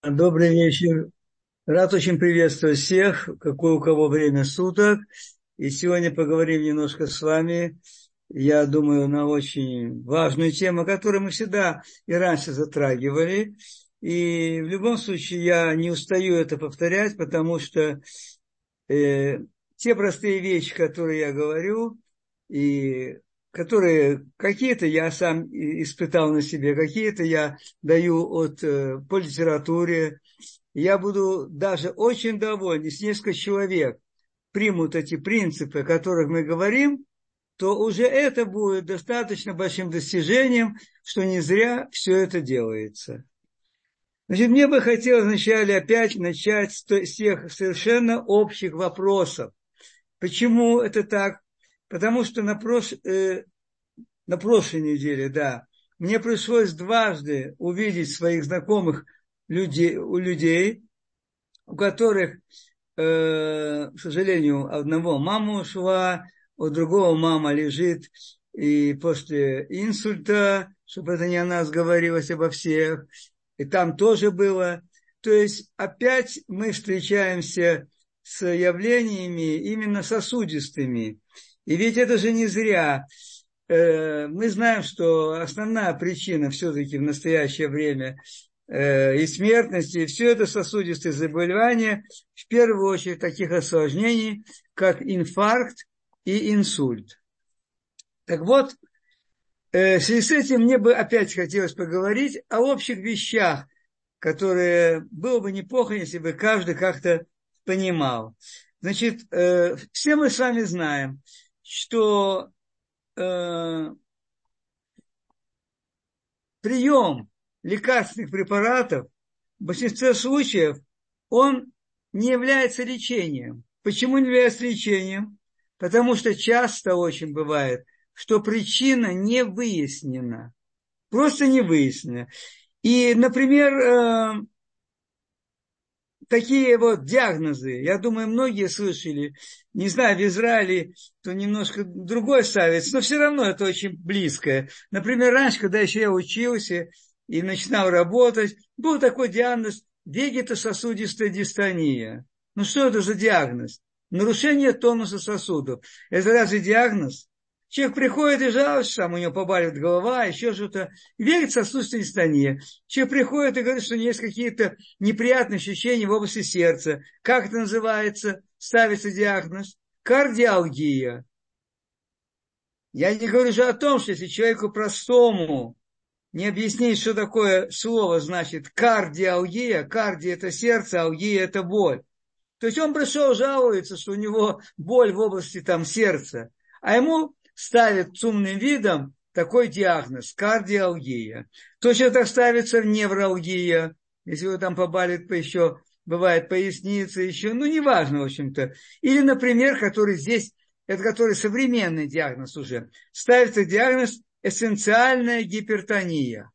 Добрый вечер. Рад очень приветствовать всех, какое у кого время суток. И сегодня поговорим немножко с вами, я думаю, на очень важную тему, которую мы всегда и раньше затрагивали. И в любом случае я не устаю это повторять, потому что э, те простые вещи, которые я говорю, и которые какие-то я сам испытал на себе, какие-то я даю от, э, по литературе. Я буду даже очень доволен, если несколько человек примут эти принципы, о которых мы говорим, то уже это будет достаточно большим достижением, что не зря все это делается. Значит, мне бы хотелось вначале опять начать с тех совершенно общих вопросов. Почему это так? Потому что на, прош... э, на прошлой неделе, да, мне пришлось дважды увидеть своих знакомых людей, у людей, у которых, э, к сожалению, одного мама ушла, у другого мама лежит и после инсульта, чтобы это не о нас говорилось, обо всех, и там тоже было. То есть опять мы встречаемся с явлениями именно сосудистыми. И ведь это же не зря. Э, мы знаем, что основная причина все-таки в настоящее время э, и смертности, и все это сосудистые заболевания, в первую очередь таких осложнений, как инфаркт и инсульт. Так вот, э, в связи с этим мне бы опять хотелось поговорить о общих вещах, которые было бы неплохо, если бы каждый как-то понимал. Значит, все мы с вами знаем, что э, прием лекарственных препаратов в большинстве случаев он не является лечением. Почему не является лечением? Потому что часто очень бывает, что причина не выяснена. Просто не выяснена. И, например, э, такие вот диагнозы, я думаю, многие слышали, не знаю, в Израиле то немножко другой ставится, но все равно это очень близкое. Например, раньше, когда еще я учился и начинал работать, был такой диагноз вегетососудистая дистония. Ну что это за диагноз? Нарушение тонуса сосудов. Это разве диагноз? Человек приходит и жалуется, там у него побаливает голова, еще что-то. Верит сосудистой дистония. Человек приходит и говорит, что у него есть какие-то неприятные ощущения в области сердца. Как это называется? Ставится диагноз. Кардиалгия. Я не говорю же о том, что если человеку простому не объяснить, что такое слово значит кардиалгия, карди это сердце, алгия это боль. То есть он пришел, жалуется, что у него боль в области там сердца, а ему ставит с умным видом такой диагноз – кардиалгия. Точно так ставится невралгия, если вы там побалит еще, бывает поясница еще, ну, неважно, в общем-то. Или, например, который здесь, это который современный диагноз уже, ставится диагноз эссенциальная гипертония.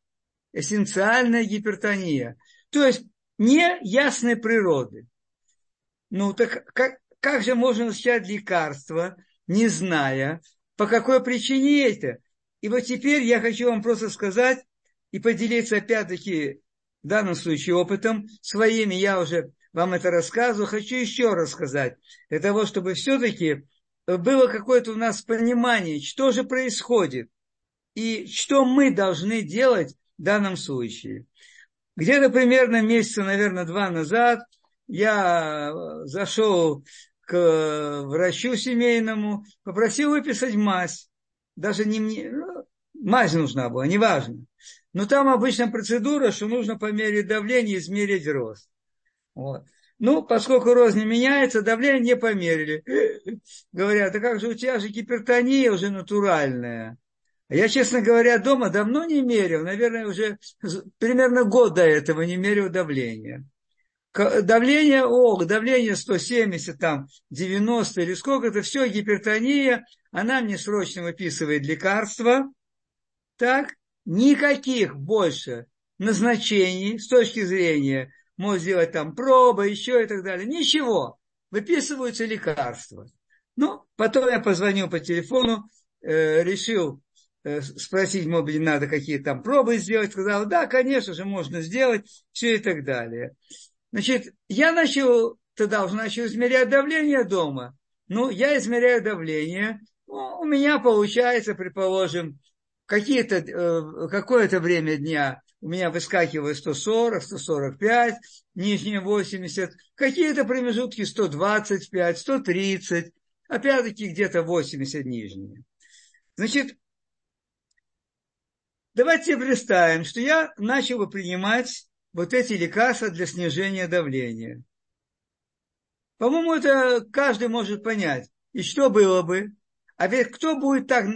Эссенциальная гипертония. То есть не ясной природы. Ну, так как, как же можно назначать лекарства, не зная, по какой причине это. И вот теперь я хочу вам просто сказать и поделиться опять-таки в данном случае опытом своими, я уже вам это рассказываю, хочу еще раз сказать, для того, чтобы все-таки было какое-то у нас понимание, что же происходит и что мы должны делать в данном случае. Где-то примерно месяца, наверное, два назад я зашел к врачу семейному, попросил выписать мазь. Даже не мне, ну, мазь нужна была, неважно. Но там обычная процедура, что нужно померить давление и измерить рост. Вот. Ну, поскольку рост не меняется, давление не померили. Говорят, да как же у тебя же гипертония уже натуральная. Я, честно говоря, дома давно не мерил, наверное, уже примерно год до этого не мерил давление давление, о, давление 170, там, 90 или сколько, это все гипертония, она мне срочно выписывает лекарства, так, никаких больше назначений с точки зрения, может сделать там пробы, еще и так далее, ничего, выписываются лекарства. Ну, потом я позвонил по телефону, э, решил э, спросить, может быть, надо какие-то там пробы сделать. Сказала, да, конечно же, можно сделать, все и так далее. Значит, я начал, тогда уже начал измерять давление дома. Ну, я измеряю давление. Ну, у меня получается, предположим, какие-то, э, какое-то время дня у меня выскакивает 140, 145, нижние 80, какие-то промежутки 125, 130, опять-таки где-то 80 нижние. Значит, давайте представим, что я начал принимать вот эти лекарства для снижения давления. По-моему, это каждый может понять. И что было бы? А ведь кто будет так,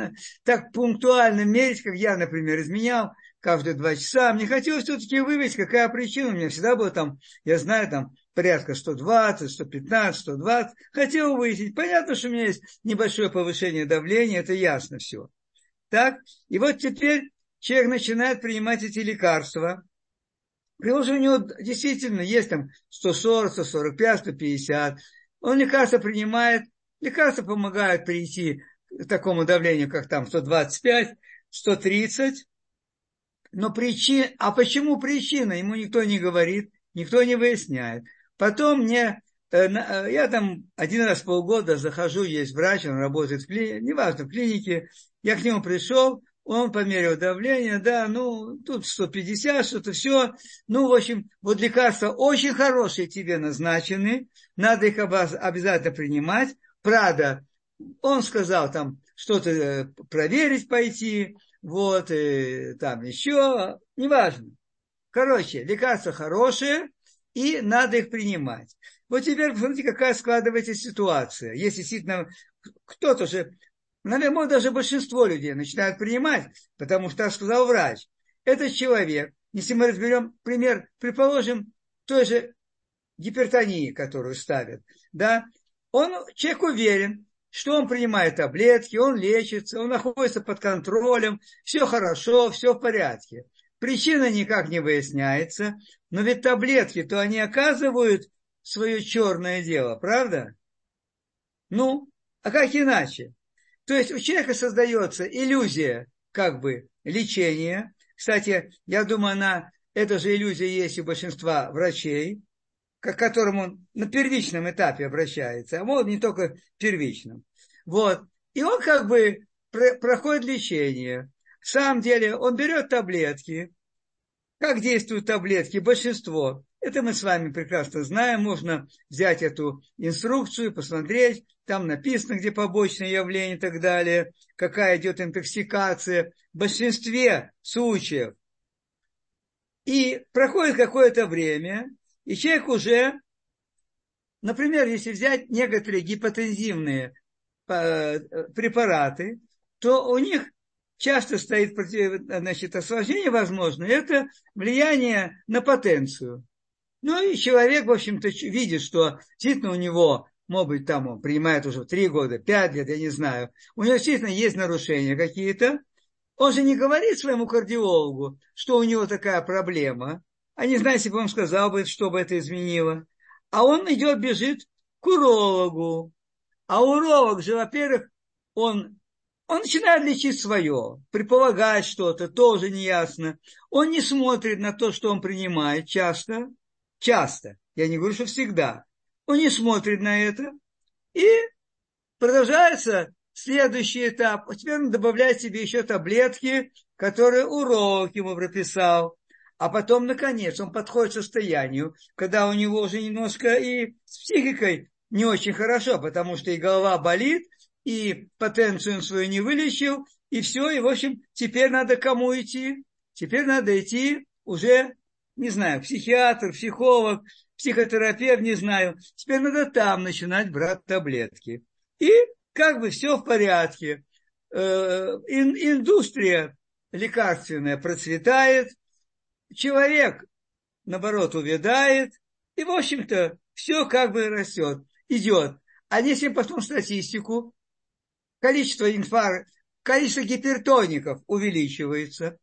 так пунктуально мерить, как я, например, изменял каждые два часа? Мне хотелось все-таки выявить, какая причина. У меня всегда было там, я знаю, там порядка 120, 115, 120. Хотел выяснить. Понятно, что у меня есть небольшое повышение давления, это ясно все. Так, и вот теперь человек начинает принимать эти лекарства. Приложим, у него действительно есть там 140, 145, 150. Он лекарства принимает, лекарства помогают прийти к такому давлению, как там 125, 130. Но причина, а почему причина, ему никто не говорит, никто не выясняет. Потом мне, э, э, я там один раз в полгода захожу, есть врач, он работает в клинике, неважно, в клинике, я к нему пришел, он померил давление, да, ну, тут 150, что-то все. Ну, в общем, вот лекарства очень хорошие тебе назначены, надо их обязательно принимать. Правда, он сказал там что-то э, проверить пойти, вот, и там еще, неважно. Короче, лекарства хорошие, и надо их принимать. Вот теперь посмотрите, какая складывается ситуация. Если действительно кто-то же наверное, даже большинство людей начинают принимать, потому что сказал врач. Этот человек, если мы разберем пример, предположим, той же гипертонии, которую ставят, да, он, человек уверен, что он принимает таблетки, он лечится, он находится под контролем, все хорошо, все в порядке. Причина никак не выясняется, но ведь таблетки-то они оказывают свое черное дело, правда? Ну, а как иначе? То есть у человека создается иллюзия как бы лечения. Кстати, я думаю, она, эта же иллюзия есть у большинства врачей, к которым он на первичном этапе обращается, а может не только первичном. Вот. И он как бы проходит лечение. В самом деле он берет таблетки. Как действуют таблетки? Большинство. Это мы с вами прекрасно знаем. Можно взять эту инструкцию, посмотреть. Там написано, где побочные явления и так далее, какая идет интоксикация. В большинстве случаев. И проходит какое-то время, и человек уже, например, если взять некоторые гипотензивные э, препараты, то у них часто стоит значит, осложнение возможно, это влияние на потенцию. Ну и человек, в общем-то, видит, что действительно у него, может быть, там он принимает уже три года, пять лет, я не знаю, у него действительно есть нарушения какие-то. Он же не говорит своему кардиологу, что у него такая проблема. А не знаю, если бы он сказал бы, что бы это изменило. А он идет, бежит к урологу. А уролог же, во-первых, он, он начинает лечить свое, предполагать что-то, тоже неясно. Он не смотрит на то, что он принимает часто часто, я не говорю, что всегда, он не смотрит на это, и продолжается следующий этап. Теперь он добавляет себе еще таблетки, которые урок ему прописал. А потом, наконец, он подходит к состоянию, когда у него уже немножко и с психикой не очень хорошо, потому что и голова болит, и потенцию он свою не вылечил, и все, и, в общем, теперь надо кому идти? Теперь надо идти уже не знаю, психиатр, психолог, психотерапевт, не знаю. Теперь надо там начинать брать таблетки. И как бы все в порядке. Э, индустрия лекарственная процветает, человек, наоборот, увядает, и, в общем-то, все как бы растет, идет. А если потом статистику, количество инфарктов, количество гипертоников увеличивается,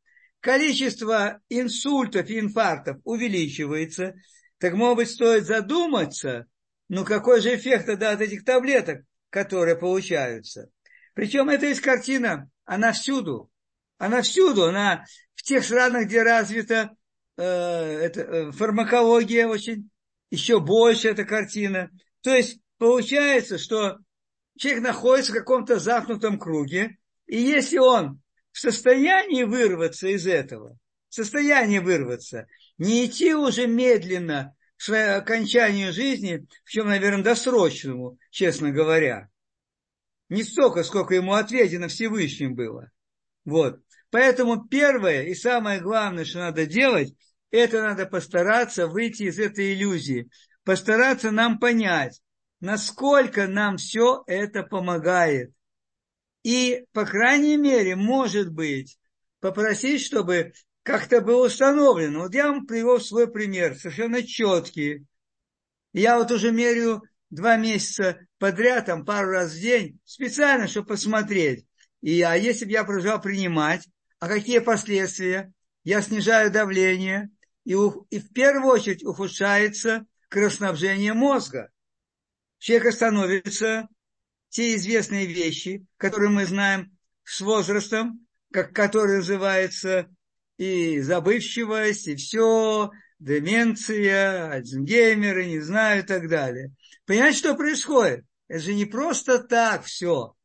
количество инсультов и инфарктов увеличивается, так, может быть, стоит задуматься, ну какой же эффект тогда от этих таблеток, которые получаются. Причем эта есть картина, она всюду. Она всюду, она в тех странах, где развита э, это, э, фармакология очень, еще больше эта картина. То есть получается, что человек находится в каком-то замкнутом круге, и если он в состоянии вырваться из этого, в состоянии вырваться, не идти уже медленно к окончанию жизни, в чем, наверное, досрочному, честно говоря, не столько, сколько ему отведено Всевышним было. Вот. Поэтому первое и самое главное, что надо делать, это надо постараться выйти из этой иллюзии, постараться нам понять, насколько нам все это помогает. И, по крайней мере, может быть, попросить, чтобы как-то было установлено. Вот я вам привел свой пример, совершенно четкий. Я вот уже меряю два месяца подряд, там пару раз в день, специально, чтобы посмотреть. И, а если бы я продолжал принимать, а какие последствия? Я снижаю давление, и, и в первую очередь ухудшается кровоснабжение мозга. Человек становится те известные вещи, которые мы знаем с возрастом, как, которые называются и забывчивость, и все, деменция, Альцгеймеры, не знаю, и так далее. Понимаете, что происходит? Это же не просто так все.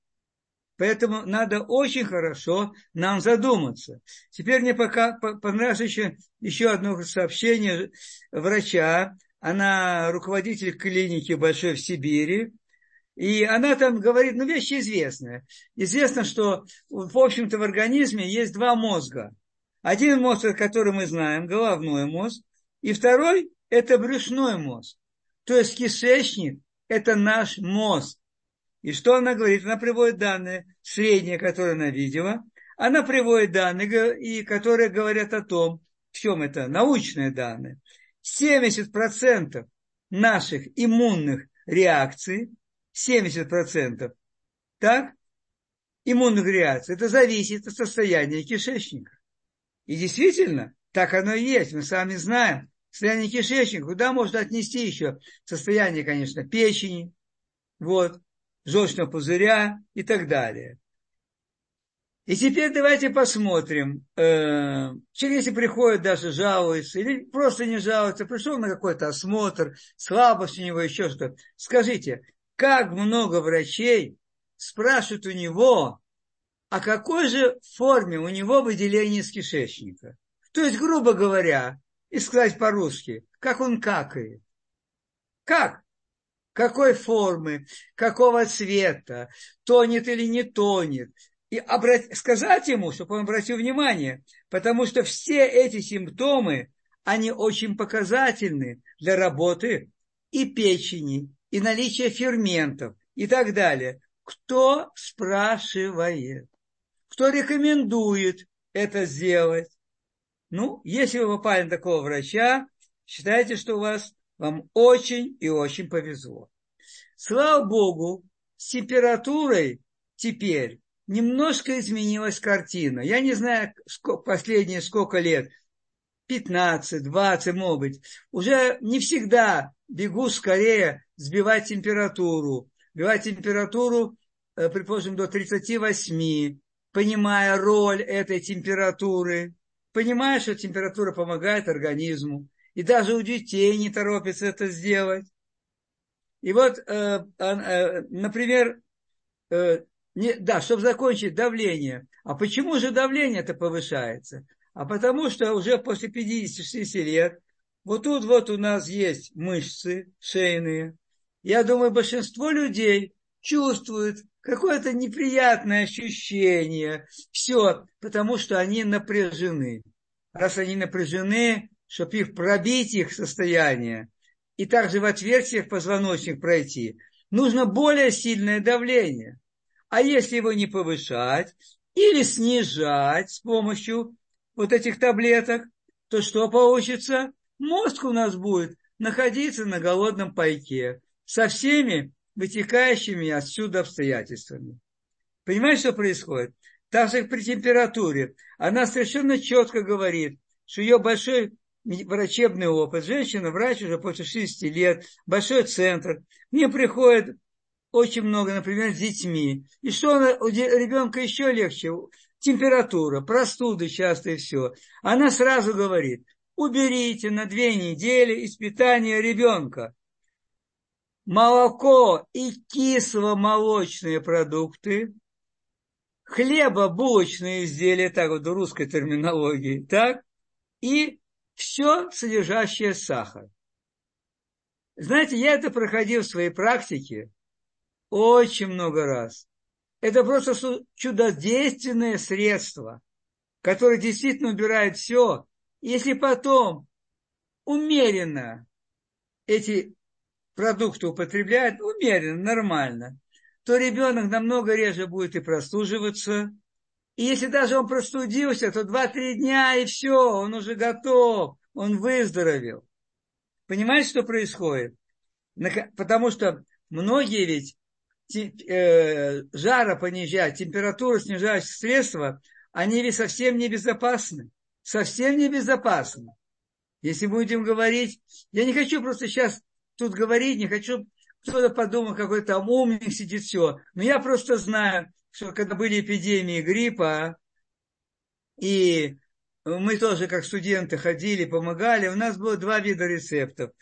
Поэтому надо очень хорошо нам задуматься. Теперь мне пока понравилось еще, еще одно сообщение врача. Она руководитель клиники большой в Сибири. И она там говорит, ну, вещи известные. Известно, что, в общем-то, в организме есть два мозга. Один мозг, который мы знаем, головной мозг, и второй – это брюшной мозг. То есть кишечник – это наш мозг. И что она говорит? Она приводит данные, средние, которые она видела. Она приводит данные, и которые говорят о том, в чем это научные данные. 70% наших иммунных реакций, 70%, так, иммунных это зависит от состояния кишечника. И действительно, так оно и есть. Мы сами знаем, состояние кишечника, куда можно отнести еще состояние, конечно, печени, вот, желчного пузыря и так далее. И теперь давайте посмотрим. Э, человек, если приходит даже жалуется, или просто не жалуется, пришел на какой-то осмотр, слабость у него, еще что-то. Скажите, как много врачей спрашивают у него, о какой же форме у него выделение из кишечника. То есть, грубо говоря, и сказать по-русски, как он какает. Как? Какой формы, какого цвета, тонет или не тонет. И обрать, сказать ему, чтобы он обратил внимание, потому что все эти симптомы, они очень показательны для работы и печени, и наличия ферментов, и так далее. Кто спрашивает? кто рекомендует это сделать. Ну, если вы попали на такого врача, считайте, что у вас вам очень и очень повезло. Слава Богу, с температурой теперь немножко изменилась картина. Я не знаю, сколько, последние сколько лет, 15, 20, может быть. Уже не всегда бегу скорее сбивать температуру. Сбивать температуру, э, предположим, до 38, понимая роль этой температуры, понимая, что температура помогает организму, и даже у детей не торопится это сделать. И вот, э, э, например, да, чтобы закончить давление. А почему же давление это повышается? А потому что уже после 50-60 лет вот тут вот у нас есть мышцы шейные. Я думаю, большинство людей чувствуют какое-то неприятное ощущение. Все, потому что они напряжены. Раз они напряжены, чтобы их пробить их состояние, и также в отверстиях позвоночник пройти, нужно более сильное давление. А если его не повышать или снижать с помощью вот этих таблеток, то что получится? Мозг у нас будет находиться на голодном пайке со всеми вытекающими отсюда обстоятельствами. Понимаете, что происходит? Так же, при температуре. Она совершенно четко говорит, что ее большой врачебный опыт. Женщина, врач уже после 60 лет, большой центр. Мне приходит очень много, например, с детьми. И что она, у ребенка еще легче. температура, простуды часто и все. Она сразу говорит, уберите на две недели из питания ребенка молоко и кисломолочные продукты, хлебобулочные изделия, так вот в русской терминологии, так, и все содержащее сахар. Знаете, я это проходил в своей практике очень много раз. Это просто чудодейственное средство, которое действительно убирает все. Если потом умеренно эти продукты употребляет умеренно, нормально, то ребенок намного реже будет и простуживаться. И если даже он простудился, то 2-3 дня и все, он уже готов, он выздоровел. Понимаете, что происходит? Потому что многие ведь э, жара понижать, температуру снижающие средства, они ведь совсем небезопасны. Совсем небезопасны. Если будем говорить, я не хочу просто сейчас тут говорить, не хочу, кто-то подумал, какой там умник сидит, все. Но я просто знаю, что когда были эпидемии гриппа, и мы тоже, как студенты, ходили, помогали, у нас было два вида рецептов.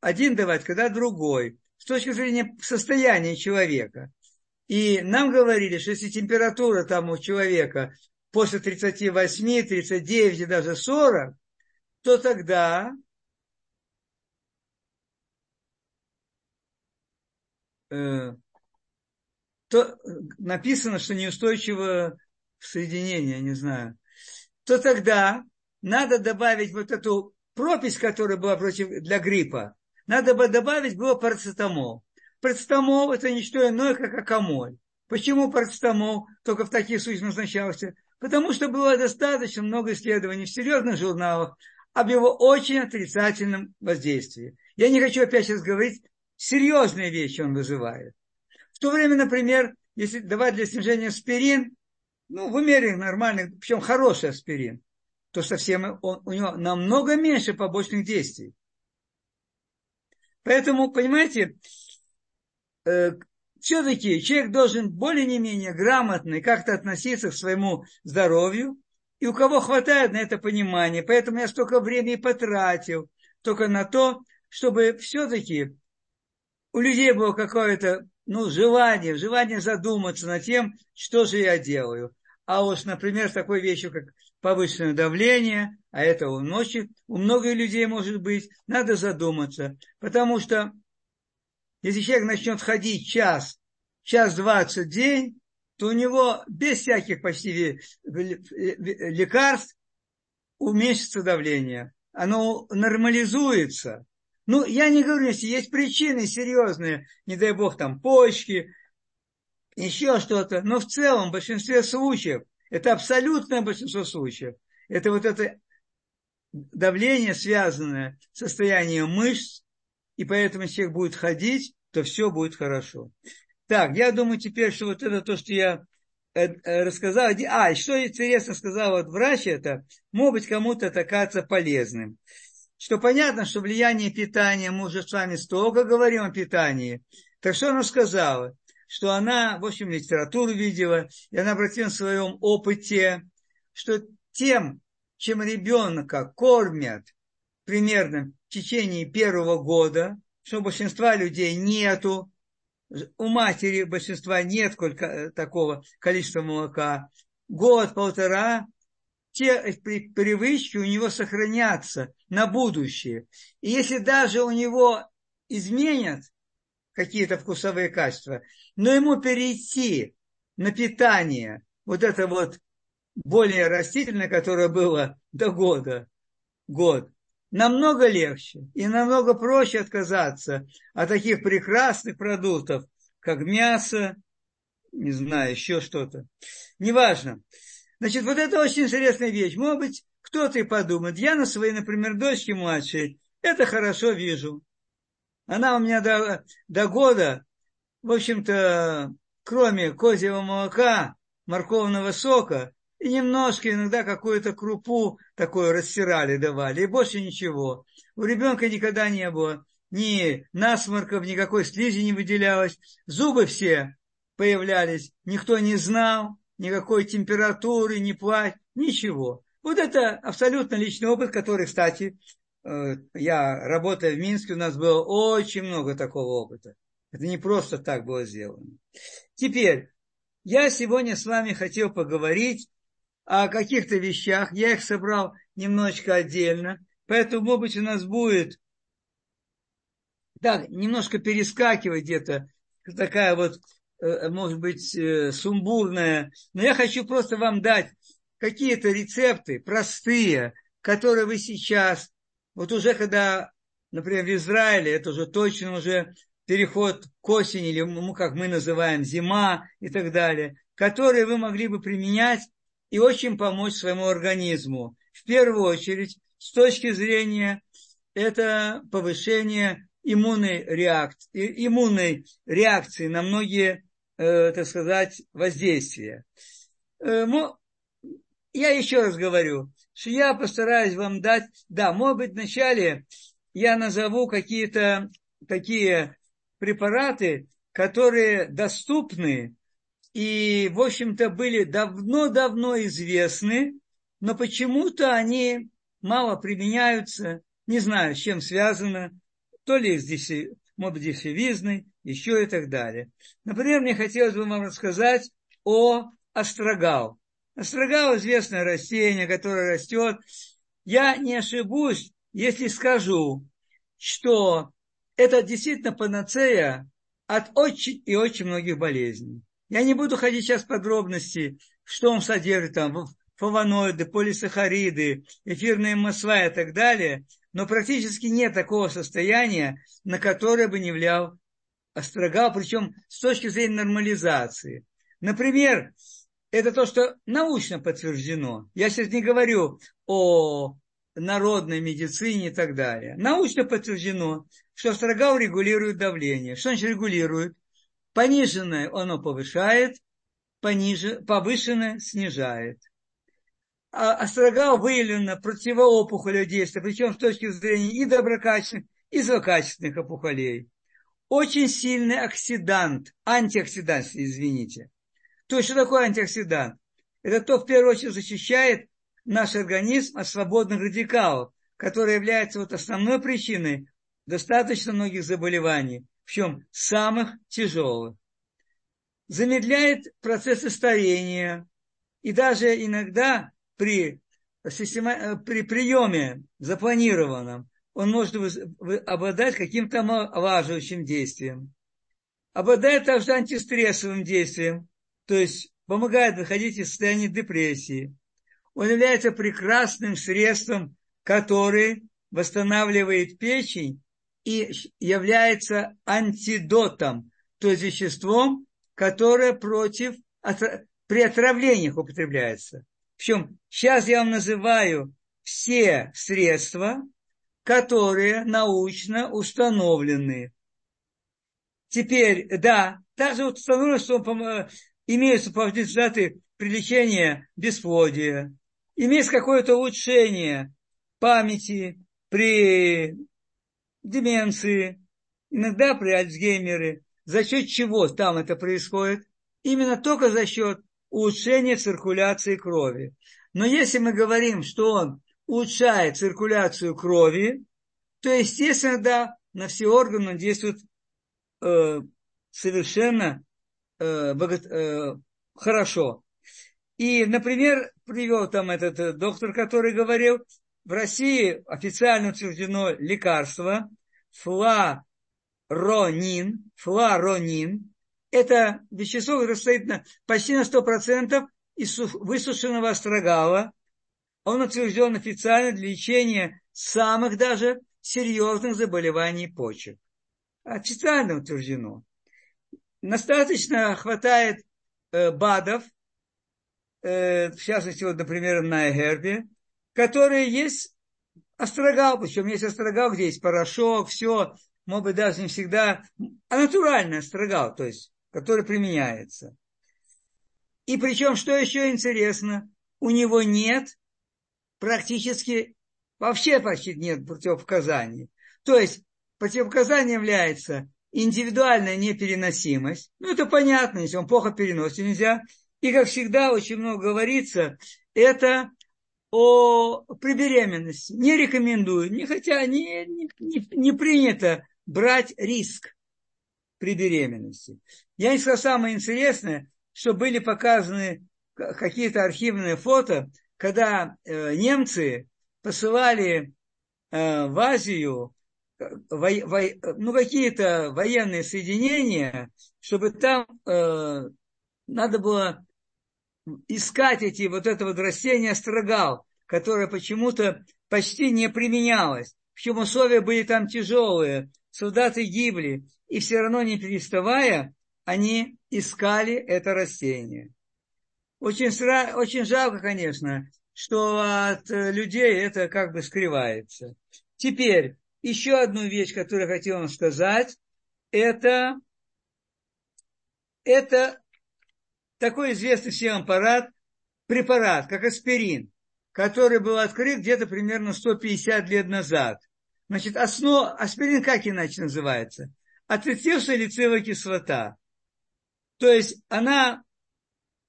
Один давать, когда другой. С точки зрения состояния человека. И нам говорили, что если температура там у человека после 38, 39 и даже 40, то тогда Э, то написано, что неустойчиво соединение, не знаю, то тогда надо добавить вот эту пропись, которая была против, для гриппа, надо бы добавить было парацетамол. Парацетамол это не что иное, как акамоль. Почему парацетамол только в таких случаях назначался? Потому что было достаточно много исследований в серьезных журналах об его очень отрицательном воздействии. Я не хочу опять сейчас говорить серьезные вещи он вызывает. В то время, например, если давать для снижения аспирин, ну, в умеренных, нормальных, причем хороший аспирин, то совсем он, у него намного меньше побочных действий. Поэтому, понимаете, э, все-таки человек должен более не менее грамотно как-то относиться к своему здоровью, и у кого хватает на это понимания. Поэтому я столько времени потратил только на то, чтобы все-таки у людей было какое-то ну, желание, желание задуматься над тем, что же я делаю. А уж, например, с такой вещью, как повышенное давление, а это у ночи, у многих людей может быть, надо задуматься. Потому что если человек начнет ходить час, час двадцать день, то у него без всяких почти лекарств уменьшится давление. Оно нормализуется. Ну, я не говорю, если есть причины серьезные, не дай бог, там, почки, еще что-то, но в целом, в большинстве случаев, это абсолютное большинство случаев, это вот это давление, связанное с состоянием мышц, и поэтому если человек будет ходить, то все будет хорошо. Так, я думаю теперь, что вот это то, что я э, э, рассказал. А, что интересно сказал вот врач, это может быть кому-то это кажется полезным что понятно, что влияние питания, мы уже с вами столько говорим о питании. Так что она сказала? Что она, в общем, литературу видела, и она обратила в своем опыте, что тем, чем ребенка кормят примерно в течение первого года, что у большинства людей нету, у матери большинства нет э, такого количества молока, год-полтора, те привычки у него сохранятся на будущее. И если даже у него изменят какие-то вкусовые качества, но ему перейти на питание, вот это вот более растительное, которое было до года, год, намного легче и намного проще отказаться от таких прекрасных продуктов, как мясо, не знаю, еще что-то. Неважно. Значит, вот это очень интересная вещь. Может быть, кто-то и подумает, я на своей, например, дочке младшей, это хорошо вижу. Она у меня до, до года, в общем-то, кроме козьего молока, морковного сока и немножко иногда какую-то крупу такую растирали, давали, и больше ничего. У ребенка никогда не было ни насморков, никакой слизи не выделялось. Зубы все появлялись, никто не знал, никакой температуры, ни плать, ничего. Вот это абсолютно личный опыт, который, кстати, э, я работая в Минске, у нас было очень много такого опыта. Это не просто так было сделано. Теперь, я сегодня с вами хотел поговорить о каких-то вещах. Я их собрал немножечко отдельно. Поэтому, может быть, у нас будет так, немножко перескакивать где-то, такая вот, может быть, э, сумбурная. Но я хочу просто вам дать какие-то рецепты простые, которые вы сейчас, вот уже когда, например, в Израиле, это уже точно уже переход к осени, или ну, как мы называем, зима и так далее, которые вы могли бы применять и очень помочь своему организму. В первую очередь, с точки зрения это повышение иммунной реакции, иммунной реакции на многие, э, так сказать, воздействия. Э, я еще раз говорю, что я постараюсь вам дать, да, может быть, вначале я назову какие-то такие препараты, которые доступны и, в общем-то, были давно-давно известны, но почему-то они мало применяются, не знаю, с чем связано, то ли здесь, дефевизной, еще и так далее. Например, мне хотелось бы вам рассказать о астрогал. Астрогал – известное растение, которое растет. Я не ошибусь, если скажу, что это действительно панацея от очень и очень многих болезней. Я не буду ходить сейчас в подробности, что он содержит там, флавоноиды, полисахариды, эфирные масла и так далее, но практически нет такого состояния, на которое бы не влиял астрогал, причем с точки зрения нормализации. Например, это то, что научно подтверждено. Я сейчас не говорю о народной медицине и так далее. Научно подтверждено, что астрогал регулирует давление. Что значит регулирует? Пониженное оно повышает, пониже, повышенное снижает. А астрогал выявлено противоопухолевое действие, причем с точки зрения и доброкачественных, и злокачественных опухолей. Очень сильный оксидант, антиоксидант, извините. То есть, что такое антиоксидант? Это то, в первую очередь, защищает наш организм от свободных радикалов, которые являются вот основной причиной достаточно многих заболеваний, в чем самых тяжелых. Замедляет процессы старения и даже иногда при, система, при приеме запланированном он может обладать каким-то омолаживающим действием. Обладает также антистрессовым действием, то есть помогает выходить из состояния депрессии. Он является прекрасным средством, который восстанавливает печень и является антидотом, то есть веществом, которое против, при отравлениях употребляется. Причем сейчас я вам называю все средства, которые научно установлены. Теперь, да, также установлено, что имеются положительные результаты при лечении бесплодия, имеется какое-то улучшение памяти при деменции, иногда при Альцгеймере. За счет чего там это происходит? Именно только за счет улучшения циркуляции крови. Но если мы говорим, что он улучшает циркуляцию крови, то, естественно, да, на все органы он действует э, совершенно э, богат, э, хорошо. И, например, привел там этот э, доктор, который говорил, в России официально утверждено лекарство фларонин, фларонин. Это вещество, которое состоит на, почти на 100% из высушенного астрогала. Он утвержден официально для лечения самых даже серьезных заболеваний почек. Официально утверждено. Достаточно хватает э, БАДов, э, в частности, вот, например, на Эгербе, которые есть астрогал, причем есть астрогал, где есть порошок, все, может быть, даже не всегда, а натуральный астрогал, то есть, который применяется. И причем, что еще интересно, у него нет практически, вообще почти нет противопоказаний. То есть, противопоказанием является индивидуальная непереносимость. Ну, это понятно, если он плохо переносит, нельзя. И, как всегда, очень много говорится, это о, при беременности. Не рекомендую, не, хотя не, не, не принято брать риск при беременности. Я сказал самое интересное, что были показаны какие-то архивные фото, когда э, немцы посылали э, в Азию э, во, во, ну, какие-то военные соединения, чтобы там э, надо было искать эти вот это вот растение строгал, которое почему-то почти не применялось. Причем условия были там тяжелые, солдаты гибли, и все равно не переставая, они искали это растение. Очень, сра... очень жалко, конечно, что от людей это как бы скрывается. Теперь, еще одну вещь, которую я хотел вам сказать, это, это такой известный всем аппарат, препарат, как аспирин, который был открыт где-то примерно 150 лет назад. Значит, основ... аспирин как иначе называется? Лицевая кислота. То есть она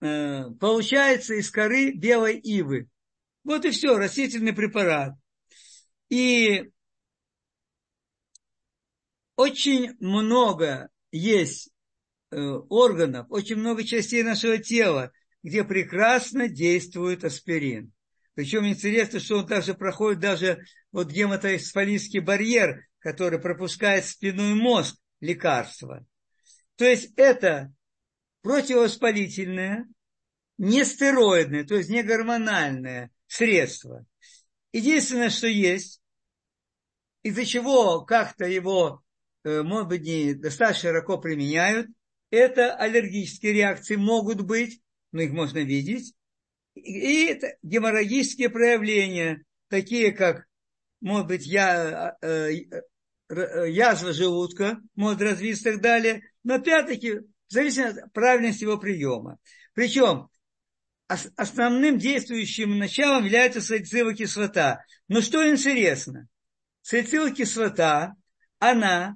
э, получается из коры белой ивы. Вот и все, растительный препарат. И очень много есть Э, органов, очень много частей нашего тела, где прекрасно действует аспирин. Причем интересно, что он также проходит даже вот гематоэсфалийский барьер, который пропускает спину и мозг лекарства. То есть это противовоспалительное, не стероидное, то есть не гормональное средство. Единственное, что есть, из-за чего как-то его, э, может быть, не достаточно широко применяют – это аллергические реакции могут быть, но их можно видеть. И это геморрагические проявления, такие как, может быть, я, э, э, язва желудка может развиться и так далее. Но опять-таки, в зависимости от правильности его приема. Причем основным действующим началом является салициловая кислота. Но что интересно? Салициловая кислота, она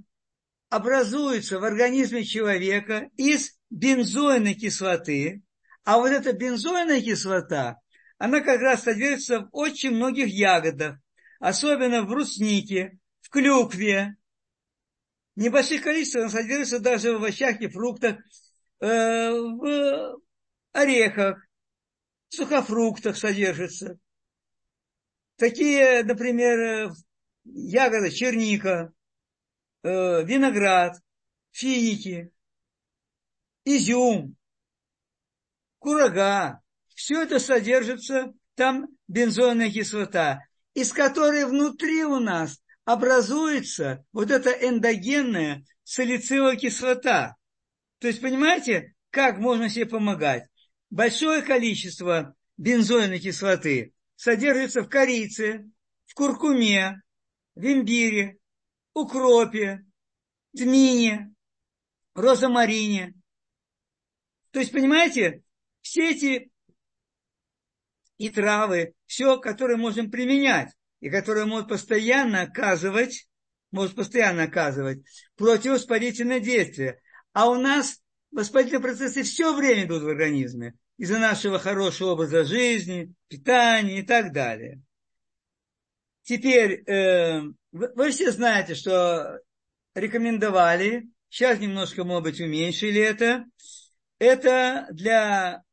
образуется в организме человека из бензойной кислоты, а вот эта бензойная кислота, она как раз содержится в очень многих ягодах, особенно в бруснике, в клюкве. Небольших количествах она содержится даже в овощах и фруктах, э, в орехах, в сухофруктах содержится. Такие, например, ягоды черника, э, виноград, финики, изюм, курага. Все это содержится, там бензойная кислота, из которой внутри у нас образуется вот эта эндогенная салициловая кислота. То есть, понимаете, как можно себе помогать? Большое количество бензойной кислоты содержится в корице, в куркуме, в имбире, укропе, тмине, розамарине. То есть, понимаете, все эти и травы, все, которые можем применять, и которые могут постоянно оказывать, могут постоянно оказывать противовоспалительное действие. А у нас воспалительные процессы все время идут в организме из-за нашего хорошего образа жизни, питания и так далее. Теперь, э, вы, вы все знаете, что рекомендовали, сейчас немножко, может быть, уменьшили это, это для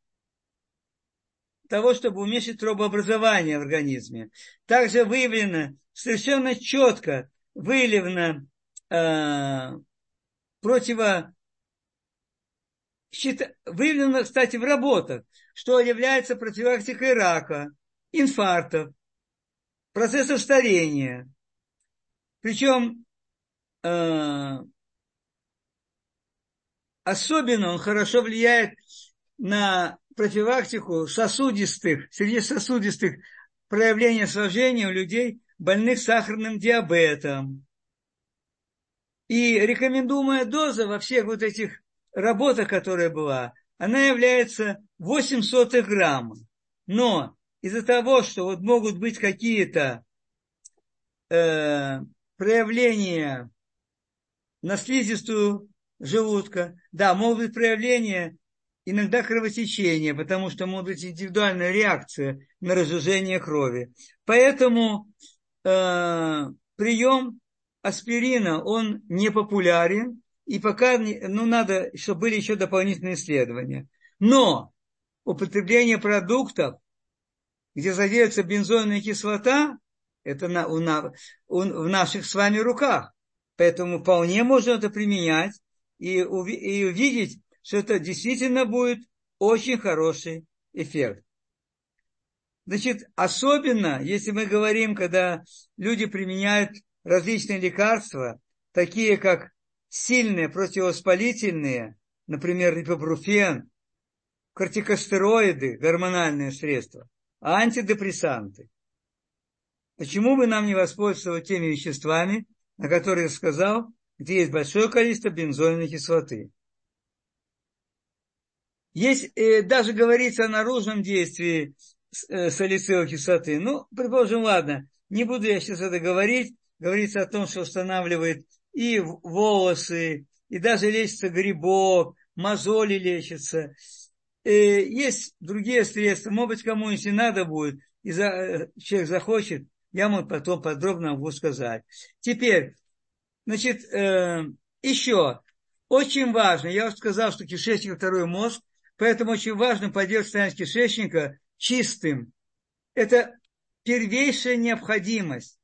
того, чтобы уменьшить тробообразование в организме. Также выявлено, совершенно четко выявлено э, противо выявлено, кстати, в работах, что является профилактикой рака, инфарктов, процессов старения. Причем э, особенно он хорошо влияет на профилактику сосудистых, среди сосудистых проявлений осложнения у людей, больных сахарным диабетом. И рекомендуемая доза во всех вот этих работах, которая была, она является 8 сотых грамма. Но из-за того, что вот могут быть какие-то э, проявления на слизистую желудка. Да, могут быть проявления иногда кровотечения, потому что может быть индивидуальная реакция на разжижение крови. Поэтому э, прием аспирина, он не популярен, и пока, ну, надо, чтобы были еще дополнительные исследования. Но употребление продуктов, где содержится бензойная кислота, это на, у, на, у, в наших с вами руках. Поэтому вполне можно это применять и, и увидеть, что это действительно будет очень хороший эффект. Значит, особенно, если мы говорим, когда люди применяют различные лекарства, такие как сильные противовоспалительные, например, ипобруфен, кортикостероиды, гормональные средства, антидепрессанты. Почему бы нам не воспользоваться теми веществами, на которые я сказал, где есть большое количество бензойной кислоты? Есть, э, даже говорится о наружном действии э, салициловой кислоты. Ну, предположим, ладно, не буду я сейчас это говорить. Говорится о том, что устанавливает и волосы, и даже лечится грибок, мозоли лечатся. Э, есть другие средства, может быть, кому-нибудь не надо будет, и э, человек захочет, я могу потом подробно могу сказать. Теперь, значит, еще, очень важно, я уже сказал, что кишечник – второй мозг, Поэтому очень важно поддерживать состояние кишечника чистым. Это первейшая необходимость.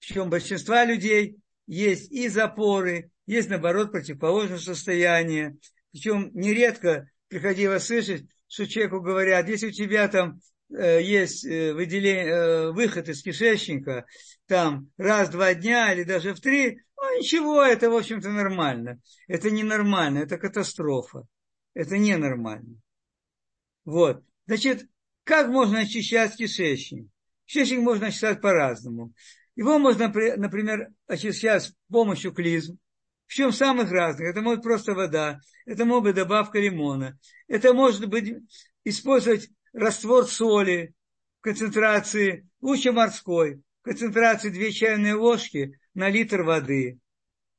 Причем большинства людей есть и запоры, есть, наоборот, противоположное состояние. Причем нередко приходилось слышать, что человеку говорят, если у тебя там э, есть э, выделение, э, выход из кишечника, там раз-два дня или даже в три, ну ничего, это, в общем-то, нормально. Это ненормально, это катастрофа. Это ненормально. Вот. Значит, как можно очищать кишечник? Кишечник можно очищать по-разному. Его можно, например, очищать с помощью клизм. Причем самых разных. Это может просто вода, это может быть добавка лимона, это может быть использовать раствор соли в концентрации, лучше морской, в концентрации 2 чайные ложки на литр воды.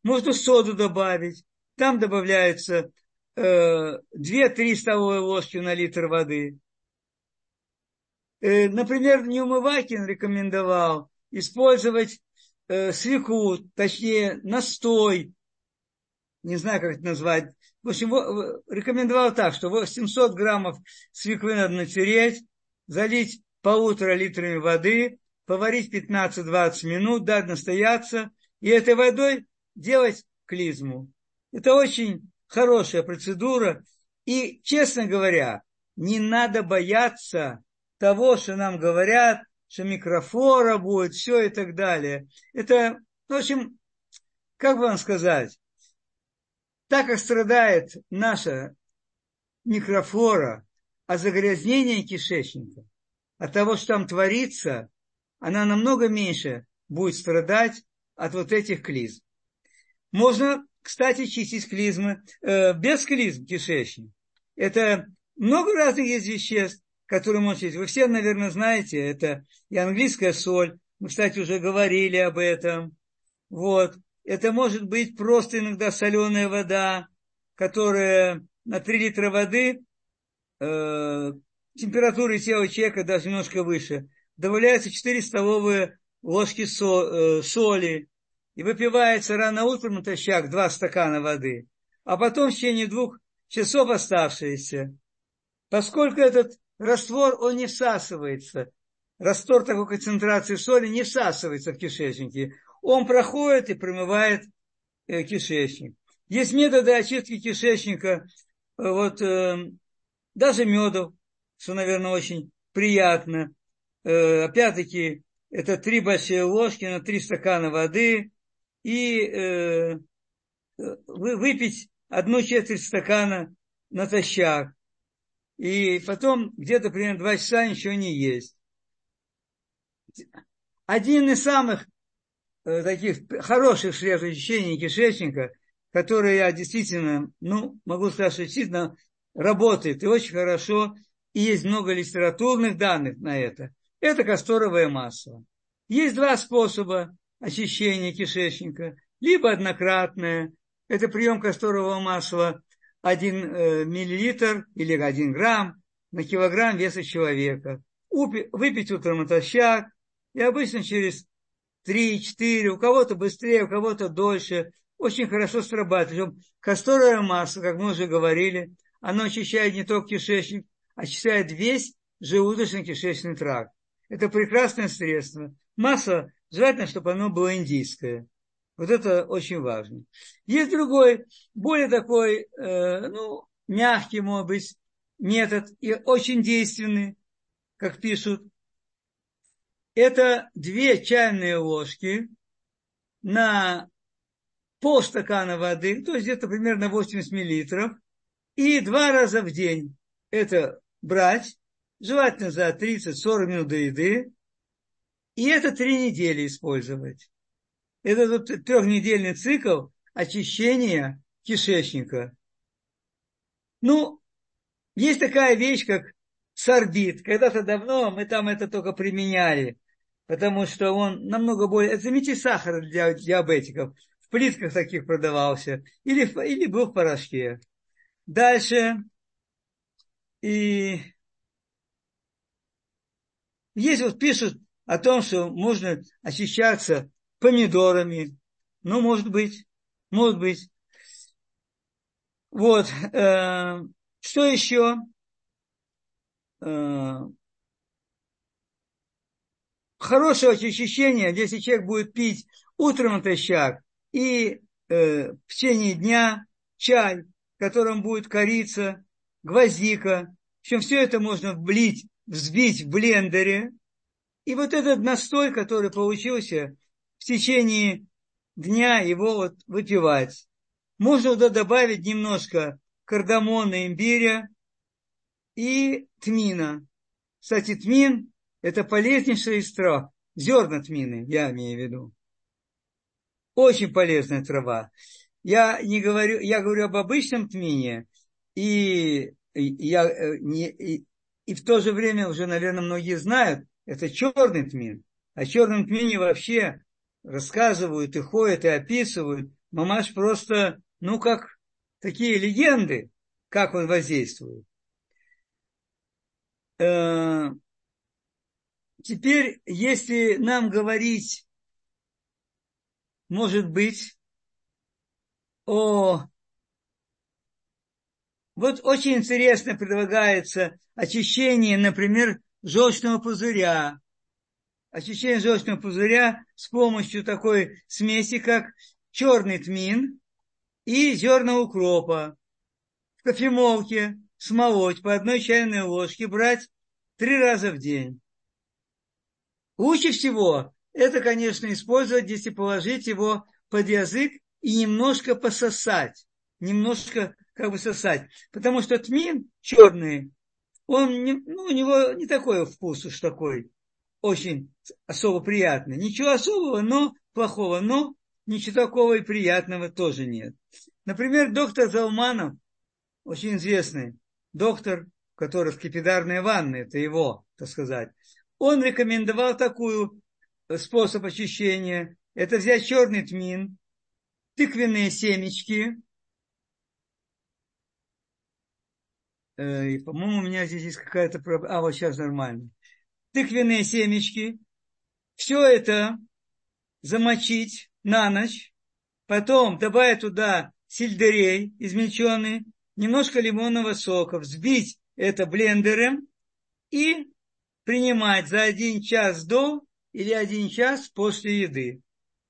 Можно соду добавить, там добавляется 2-3 столовые ложки на литр воды. Э, например, Неумывакин рекомендовал использовать э, свеклу, точнее настой, не знаю, как это назвать. В общем, рекомендовал так, что 800 граммов свеклы надо натереть, залить полутора литрами воды, поварить 15-20 минут, дать настояться, и этой водой делать клизму. Это очень хорошая процедура. И, честно говоря, не надо бояться того, что нам говорят, что микрофора будет, все и так далее. Это, в общем, как вам сказать, так как страдает наша микрофлора от загрязнения кишечника, от того, что там творится, она намного меньше будет страдать от вот этих клизм. Можно кстати, чистить клизмы, э, без клизм кишечник. Это много разных есть веществ, которые можно чистить. Вы все, наверное, знаете, это и английская соль. Мы, кстати, уже говорили об этом. Вот. Это может быть просто иногда соленая вода, которая на 3 литра воды э, температуры тела человека даже немножко выше. Добавляется 4 столовые ложки со, э, соли и выпивается рано утром натощак два стакана воды, а потом в течение двух часов оставшиеся. Поскольку этот раствор, он не всасывается, раствор такой концентрации соли не всасывается в кишечнике, он проходит и промывает э, кишечник. Есть методы очистки кишечника, э, вот э, даже меду, что, наверное, очень приятно. Э, опять-таки, это три большие ложки на три стакана воды, и э, выпить одну четверть стакана натощак. И потом где-то примерно два часа ничего не есть. Один из самых э, таких хороших средств очищения кишечника, который я действительно, ну, могу сказать, что действительно работает и очень хорошо, и есть много литературных данных на это, это касторовое масло. Есть два способа очищения кишечника. либо однократное, это прием касторового масла 1 э, миллилитр или 1 грамм на килограмм веса человека. Выпить утром натощак, и обычно через 3-4, у кого-то быстрее, у кого-то дольше, очень хорошо срабатывает. Касторовое масло, как мы уже говорили, оно очищает не только кишечник, очищает весь желудочно-кишечный тракт. Это прекрасное средство. Масло, желательно, чтобы оно было индийское. Вот это очень важно. Есть другой, более такой, э, ну, мягкий, может быть, метод и очень действенный, как пишут. Это две чайные ложки на полстакана воды, то есть где-то примерно 80 миллилитров, и два раза в день это брать, желательно за 30-40 минут до еды, и это три недели использовать. Это вот трехнедельный цикл очищения кишечника. Ну, есть такая вещь, как сорбит. Когда-то давно мы там это только применяли, потому что он намного более... Это заметьте сахар для диабетиков. В плитках таких продавался. Или, или был в порошке. Дальше. И есть вот пишут о том, что можно очищаться помидорами. Ну, может быть, может быть. Вот. Э, что еще? Э, хорошее очищение, если человек будет пить утром натощак и э, в течение дня чай, в котором будет корица, гвоздика. В общем, все это можно влить, взбить в блендере. И вот этот настой, который получился, в течение дня его вот выпивать. Можно туда добавить немножко кардамона, имбиря и тмина. Кстати, тмин – это полезнейшая из трав. Зерна тмины, я имею в виду. Очень полезная трава. Я не говорю, я говорю об обычном тмине, и, я, э, не, и, и в то же время уже, наверное, многие знают, это черный тмин. О черном тмине вообще рассказывают и ходят и описывают, мамаш просто, ну, как такие легенды, как он воздействует. Э, теперь, если нам говорить, может быть, о... Вот очень интересно предлагается очищение, например, желчного пузыря, очищение желчного пузыря с помощью такой смеси, как черный тмин и зерна укропа. В кофемолке смолоть по одной чайной ложке, брать три раза в день. Лучше всего это, конечно, использовать, если положить его под язык и немножко пососать. Немножко как бы сосать. Потому что тмин черный, он не, ну, у него не такой вкус уж такой очень особо приятный. Ничего особого, но плохого, но ничего такого и приятного тоже нет. Например, доктор Залманов, очень известный доктор, который в кипидарной ванной, это его, так сказать, он рекомендовал такую э, способ очищения. Это взять черный тмин, тыквенные семечки, э, по-моему, у меня здесь есть какая-то проблема. А, вот сейчас нормально тыквенные семечки, все это замочить на ночь, потом добавить туда сельдерей измельченный, немножко лимонного сока, взбить это блендером и принимать за один час до или один час после еды.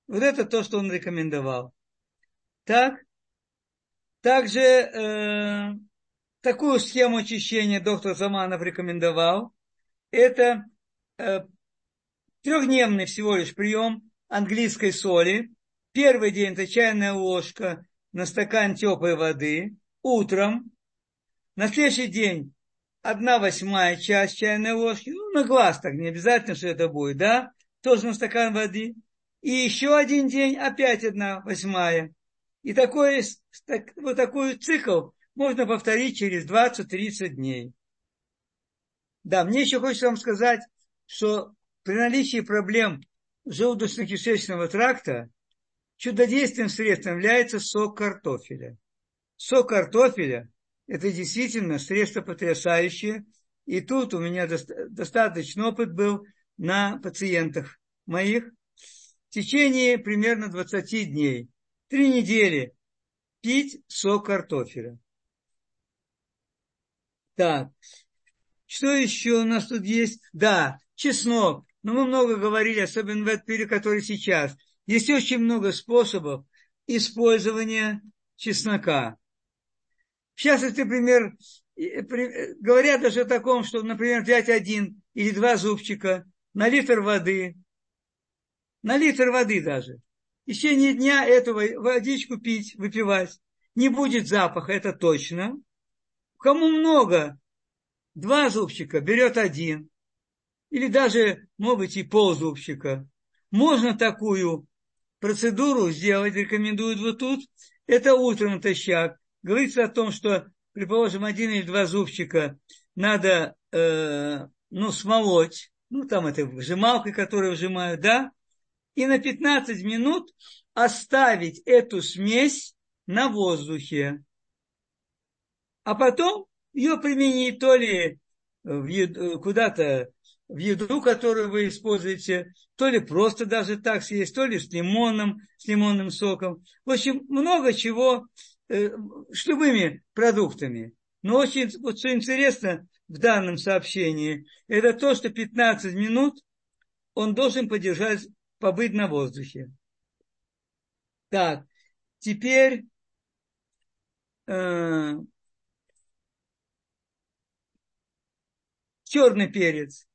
Вот это то, что он рекомендовал. Так, также э, такую схему очищения доктор Заманов рекомендовал. Это э, трехдневный всего лишь прием английской соли. Первый день это чайная ложка на стакан теплой воды утром. На следующий день одна восьмая часть чайной ложки, ну, на глаз так, не обязательно, что это будет, да, тоже на стакан воды. И еще один день опять одна восьмая. И такой, так, вот такой цикл можно повторить через 20-30 дней. Да, мне еще хочется вам сказать, что при наличии проблем желудочно-кишечного тракта чудодейственным средством является сок картофеля. Сок картофеля – это действительно средство потрясающее. И тут у меня достаточный опыт был на пациентах моих в течение примерно 20 дней. Три недели пить сок картофеля. Так, что еще у нас тут есть? Да, чеснок. Но мы много говорили, особенно в этот период, который сейчас. Есть очень много способов использования чеснока. Сейчас, если, например, говорят даже о таком, что, например, взять один или два зубчика на литр воды, на литр воды даже, в течение дня эту водичку пить, выпивать, не будет запаха, это точно. Кому много, два зубчика берет один, или даже, может быть, и ползубчика. Можно такую процедуру сделать, рекомендуют вот тут. Это утром натощак. Говорится о том, что, предположим, один или два зубчика надо, э, ну, смолоть. Ну, там это выжималкой, которую выжимают, да? И на 15 минут оставить эту смесь на воздухе. А потом ее применить то ли куда-то в еду, которую вы используете, то ли просто даже так съесть, то ли с лимоном, с лимонным соком. В общем, много чего э, с любыми продуктами. Но очень, вот что интересно в данном сообщении, это то, что 15 минут он должен подержать, побыть на воздухе. Так, теперь э, черный перец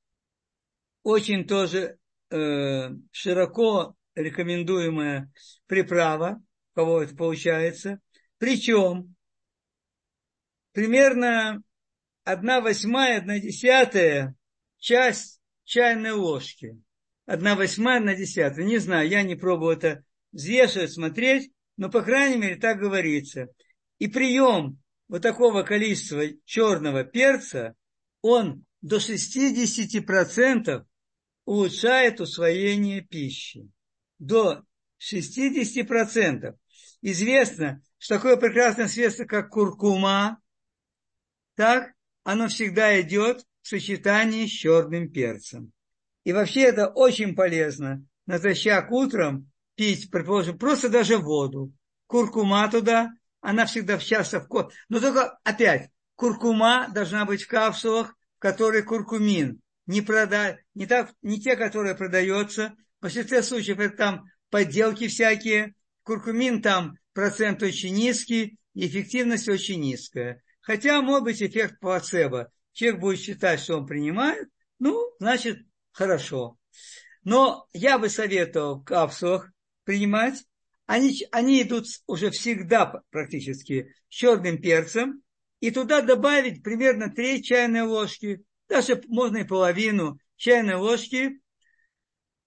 очень тоже э, широко рекомендуемая приправа, у кого это получается. Причем примерно одна восьмая, одна десятая часть чайной ложки. Одна восьмая, одна десятая. Не знаю, я не пробовал это взвешивать, смотреть, но, по крайней мере, так говорится. И прием вот такого количества черного перца, он до 60% улучшает усвоение пищи. До 60%. Известно, что такое прекрасное средство, как куркума, так оно всегда идет в сочетании с черным перцем. И вообще это очень полезно. Натощак утром пить, предположим, просто даже воду. Куркума туда, она всегда в час вкус. Но только опять, куркума должна быть в капсулах, в которой куркумин не, прода... не, так... не те, которые продаются. В большинстве случаев это там подделки всякие. Куркумин там процент очень низкий, эффективность очень низкая. Хотя может быть эффект плацебо. Человек будет считать, что он принимает, ну, значит, хорошо. Но я бы советовал в капсулах принимать. Они, они идут уже всегда практически с черным перцем. И туда добавить примерно 3 чайные ложки даже можно и половину чайной ложки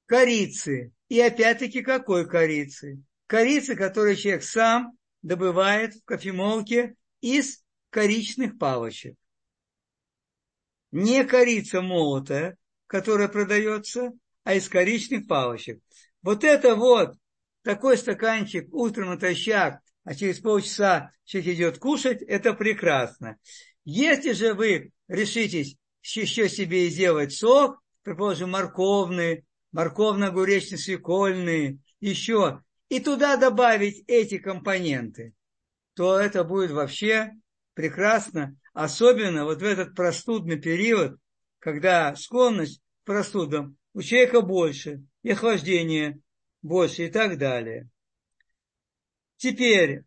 корицы. И опять-таки какой корицы? Корицы, которую человек сам добывает в кофемолке из коричных палочек. Не корица молотая, которая продается, а из коричных палочек. Вот это вот такой стаканчик утром натощак, а через полчаса человек идет кушать, это прекрасно. Если же вы решитесь еще себе сделать сок, предположим, морковный, морковно-огуречный, свекольный, еще, и туда добавить эти компоненты, то это будет вообще прекрасно, особенно вот в этот простудный период, когда склонность к простудам у человека больше, и охлаждение больше и так далее. Теперь,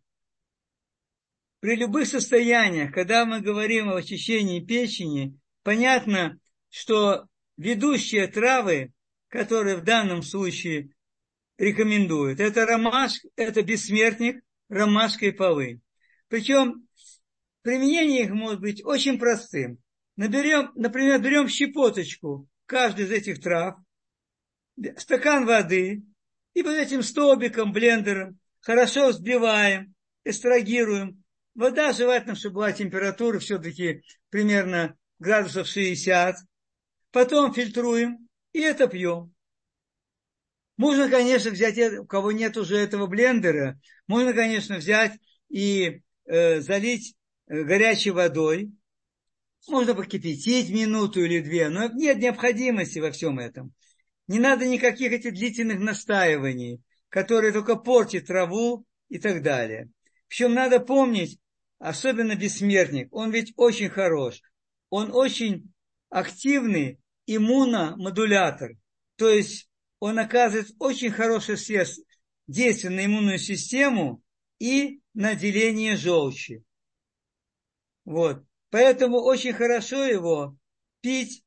при любых состояниях, когда мы говорим о очищении печени, понятно, что ведущие травы, которые в данном случае рекомендуют, это ромашка, это бессмертник, ромашка и полынь. Причем применение их может быть очень простым. Наберем, например, берем щепоточку каждой из этих трав, стакан воды, и под этим столбиком, блендером хорошо взбиваем, эстрагируем. Вода желательно, чтобы была температура все-таки примерно градусов 60, потом фильтруем и это пьем. Можно, конечно, взять, у кого нет уже этого блендера, можно, конечно, взять и э, залить э, горячей водой. Можно покипятить минуту или две, но нет необходимости во всем этом. Не надо никаких этих длительных настаиваний, которые только портят траву и так далее. Причем надо помнить, особенно бессмертник, он ведь очень хорош. Он очень активный иммуномодулятор. То есть он оказывает очень хорошее действие на иммунную систему и на деление желчи. Вот. Поэтому очень хорошо его пить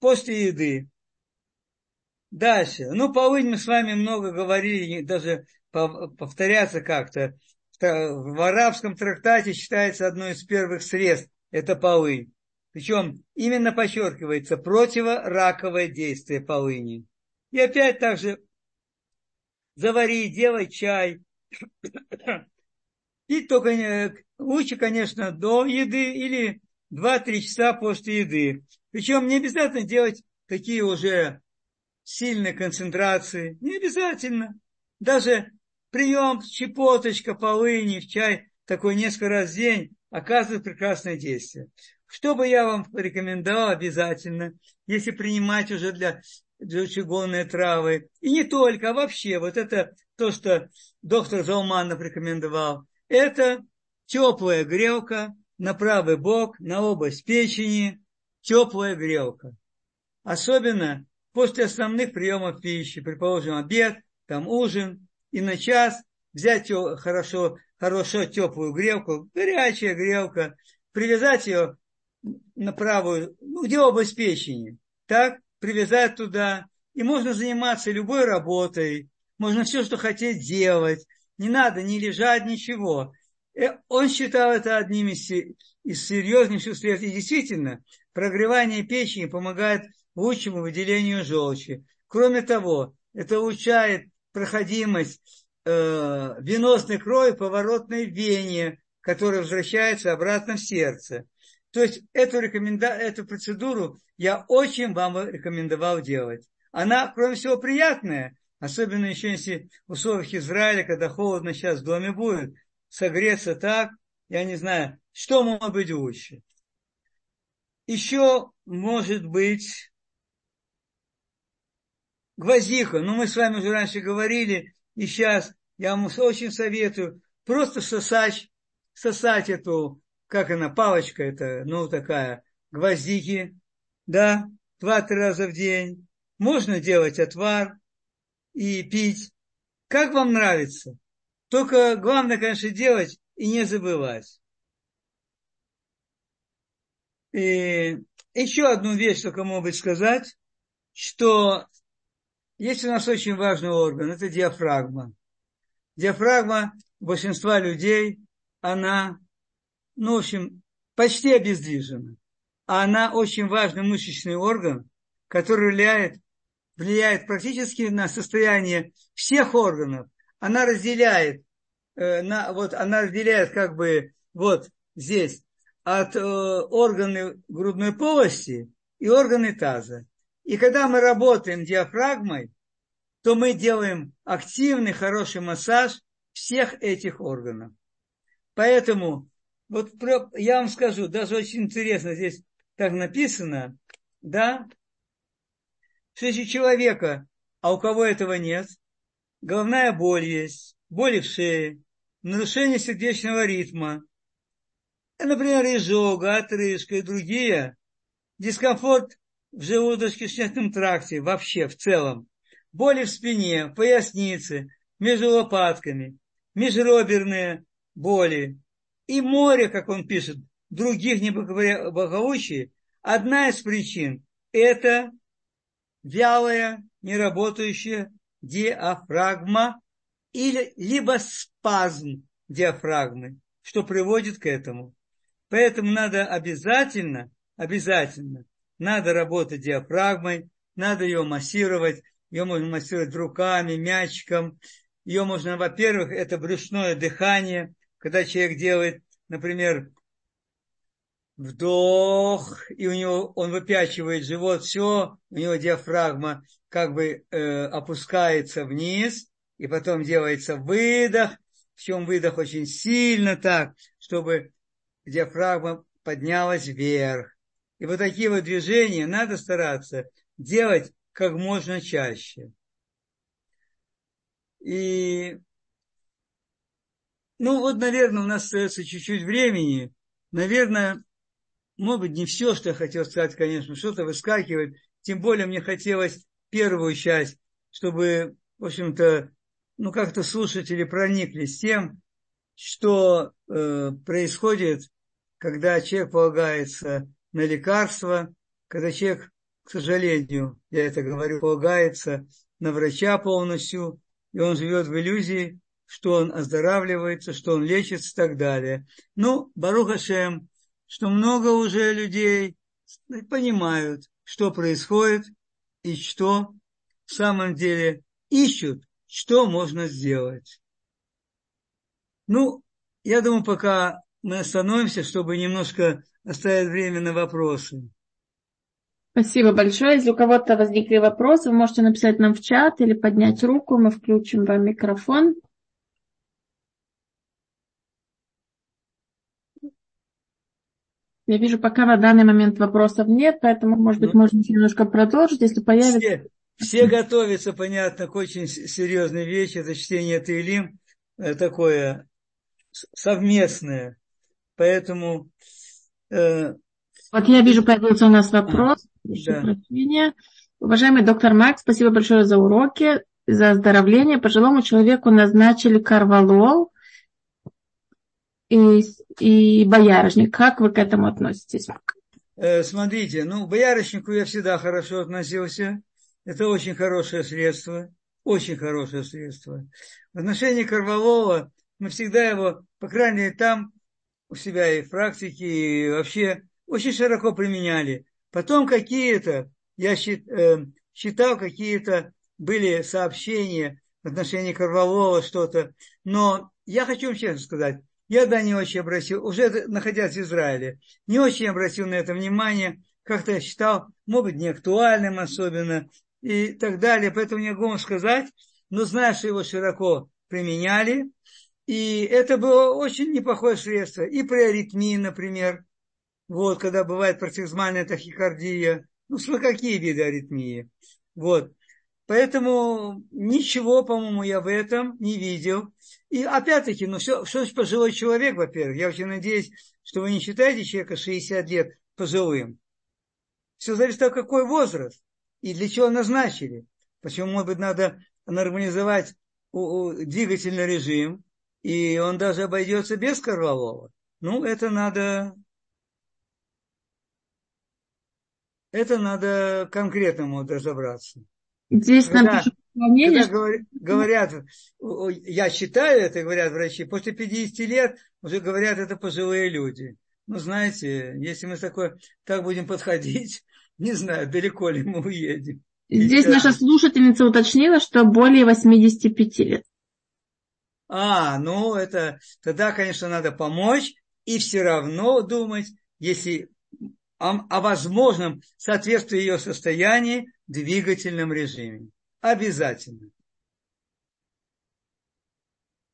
после еды. Дальше. Ну, полынь мы с вами много говорили, даже повторяться как-то. В арабском трактате считается одной из первых средств. Это полынь. Причем именно подчеркивается противораковое действие полыни. И опять также завари, делай чай. И только лучше, конечно, до еды или 2-3 часа после еды. Причем не обязательно делать такие уже сильные концентрации. Не обязательно. Даже прием щепоточка полыни в чай такой несколько раз в день оказывает прекрасное действие. Что бы я вам порекомендовал обязательно, если принимать уже для желчегонные травы. И не только, а вообще, вот это то, что доктор Залманов рекомендовал. Это теплая грелка на правый бок, на область печени, теплая грелка. Особенно после основных приемов пищи, предположим, обед, там ужин, и на час взять хорошо, хорошо теплую грелку, горячая грелка, привязать ее на правую, ну, где область печени, так, привязать туда, и можно заниматься любой работой, можно все, что хотеть делать, не надо ни лежать, ничего. Э, он считал это одним из, из серьезнейших средств. И действительно, прогревание печени помогает лучшему выделению желчи. Кроме того, это улучшает проходимость э, веносной крови поворотной вене, которая возвращается обратно в сердце. То есть эту, рекоменда... эту процедуру я очень вам рекомендовал делать. Она, кроме всего, приятная, особенно еще если в условиях Израиля, когда холодно сейчас в доме будет, согреться так, я не знаю, что может быть лучше. Еще может быть гвоздика. Ну, мы с вами уже раньше говорили, и сейчас я вам очень советую просто сосать, сосать эту как она, палочка это, ну, такая, гвоздики, да, два-три раза в день. Можно делать отвар и пить. Как вам нравится? Только главное, конечно, делать и не забывать. И еще одну вещь только быть сказать, что есть у нас очень важный орган, это диафрагма. Диафрагма большинства людей, она ну, в общем, почти обездвижена. А она очень важный мышечный орган, который влияет, влияет практически на состояние всех органов. Она разделяет, э, на, вот, она разделяет как бы вот здесь от э, органы грудной полости и органы таза. И когда мы работаем диафрагмой, то мы делаем активный, хороший массаж всех этих органов. Поэтому вот я вам скажу, даже очень интересно, здесь так написано, да, что если человека, а у кого этого нет, головная боль есть, боли в шее, нарушение сердечного ритма, например, изжога, отрыжка и другие, дискомфорт в желудочно-кишечном тракте вообще в целом, боли в спине, пояснице, между лопатками, межреберные боли, и море, как он пишет, других неблагополучий, одна из причин – это вялая, неработающая диафрагма или либо спазм диафрагмы, что приводит к этому. Поэтому надо обязательно, обязательно, надо работать диафрагмой, надо ее массировать, ее можно массировать руками, мячиком, ее можно, во-первых, это брюшное дыхание, когда человек делает, например, вдох, и у него он выпячивает живот, все, у него диафрагма как бы э, опускается вниз, и потом делается выдох, причем выдох очень сильно так, чтобы диафрагма поднялась вверх. И вот такие вот движения надо стараться делать как можно чаще. И, ну вот, наверное, у нас остается чуть-чуть времени. Наверное, может быть, не все, что я хотел сказать, конечно, что-то выскакивает. Тем более мне хотелось первую часть, чтобы, в общем-то, ну, как-то слушатели прониклись тем, что э, происходит, когда человек полагается на лекарства, когда человек, к сожалению, я это говорю, полагается на врача полностью, и он живет в иллюзии, что он оздоравливается, что он лечится и так далее. Ну, Баруха Шем, что много уже людей понимают, что происходит и что в самом деле ищут, что можно сделать. Ну, я думаю, пока мы остановимся, чтобы немножко оставить время на вопросы. Спасибо большое. Если у кого-то возникли вопросы, вы можете написать нам в чат или поднять руку, мы включим вам микрофон. Я вижу, пока на данный момент вопросов нет, поэтому, может быть, ну, можно немножко продолжить, если появится. Все, все готовятся, понятно, к очень серьезной вещи. Это чтение Таилим, э, такое совместное. Поэтому... Вот я вижу, появился у нас вопрос. Да. Уважаемый доктор Макс, спасибо большое за уроки, за оздоровление. Пожилому человеку назначили карвалол и, и боярышник. Как вы к этому относитесь? Э, смотрите, ну, к боярышнику я всегда хорошо относился. Это очень хорошее средство. Очень хорошее средство. В отношении Карвалова мы всегда его, по крайней мере, там у себя и в практике, и вообще очень широко применяли. Потом какие-то, я э, считал, какие-то были сообщения в отношении Карвалова, что-то. Но я хочу вам честно сказать, я, да, не очень обратил, уже находясь в Израиле, не очень обратил на это внимание, как-то я считал, может быть, не актуальным особенно и так далее. Поэтому не могу вам сказать, но знаю, что его широко применяли. И это было очень неплохое средство. И при аритмии, например, вот, когда бывает партизмальная тахикардия, ну, какие виды аритмии. Вот. Поэтому ничего, по-моему, я в этом не видел. И опять-таки, ну все, что пожилой человек, во-первых, я очень надеюсь, что вы не считаете человека 60 лет пожилым. Все зависит от какой возраст и для чего назначили. Почему, может быть, надо нормализовать двигательный режим, и он даже обойдется без Корвалова. Ну, это надо... Это надо конкретному разобраться. Здесь когда, когда говорят, я считаю это, говорят врачи, после 50 лет уже говорят, это пожилые люди. Ну, знаете, если мы такой, так будем подходить, не знаю, далеко ли мы уедем. Здесь наша слушательница уточнила, что более 85 лет. А, ну это, тогда, конечно, надо помочь и все равно думать, если о, о возможном соответствии ее состоянии двигательном режиме. Обязательно.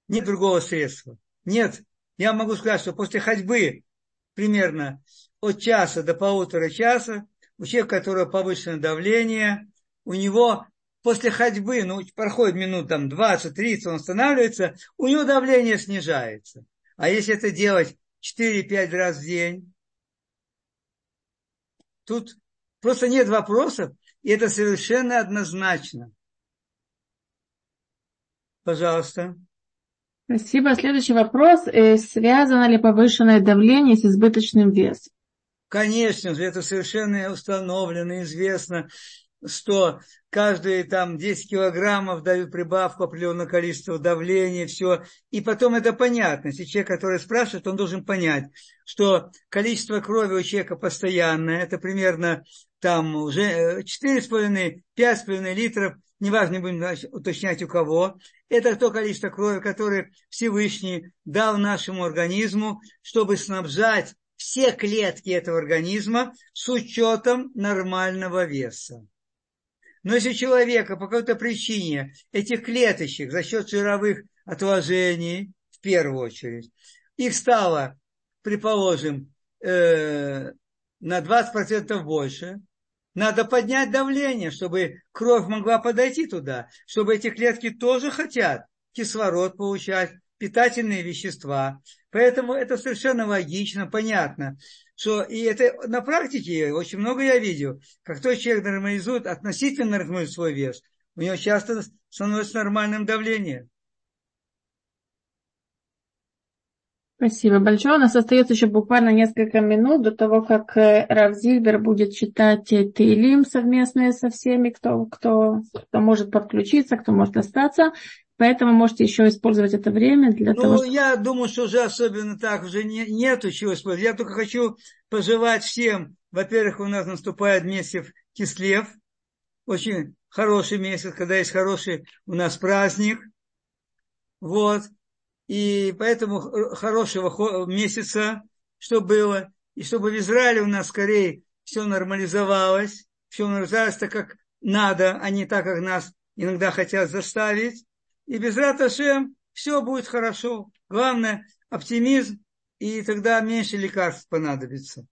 Нет другого средства. Нет. Я могу сказать, что после ходьбы примерно от часа до полутора часа у человека, у которого повышенное давление, у него после ходьбы, ну, проходит минут там 20-30, он останавливается, у него давление снижается. А если это делать 4-5 раз в день, тут просто нет вопросов, и это совершенно однозначно. Пожалуйста. Спасибо. Следующий вопрос. Э, связано ли повышенное давление с избыточным весом? Конечно же, это совершенно установлено, известно, что каждые там 10 килограммов дают прибавку определенного количества давления, все. И потом это понятно. Если человек, который спрашивает, он должен понять, что количество крови у человека постоянное, это примерно там уже 4,5-5,5 э, литров, неважно, не будем уточнять у кого, это то количество крови, которое Всевышний дал нашему организму, чтобы снабжать все клетки этого организма с учетом нормального веса. Но если у человека по какой-то причине этих клеточек за счет жировых отложений, в первую очередь, их стало, предположим, э, на 20% больше, надо поднять давление, чтобы кровь могла подойти туда, чтобы эти клетки тоже хотят кислород получать, питательные вещества. Поэтому это совершенно логично, понятно. Что, и это на практике очень много я видел, как тот человек нормализует, относительно нормализует свой вес, у него часто становится нормальным давление. Спасибо большое. У нас остается еще буквально несколько минут до того, как э, Рав Зильбер будет читать Тейлим совместные со всеми, кто, кто, кто может подключиться, кто может остаться. Поэтому можете еще использовать это время для ну, того, чтобы... я думаю, что уже особенно так уже не, нету чего использовать. Я только хочу пожелать всем, во-первых, у нас наступает месяц Кислев, очень хороший месяц, когда есть хороший у нас праздник. Вот. И поэтому хорошего месяца, что было, и чтобы в Израиле у нас скорее все нормализовалось, все нормализовалось так, как надо, а не так, как нас иногда хотят заставить и без Раташем все будет хорошо. Главное, оптимизм, и тогда меньше лекарств понадобится.